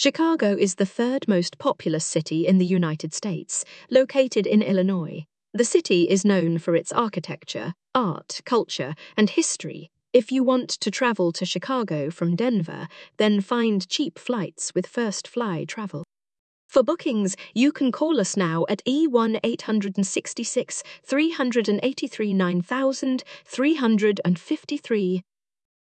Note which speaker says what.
Speaker 1: Chicago is the third most populous city in the United States, located in Illinois. The city is known for its architecture, art, culture, and history. If you want to travel to Chicago from Denver, then find cheap flights with First Fly Travel. For bookings, you can call us now at E1 866 383 9353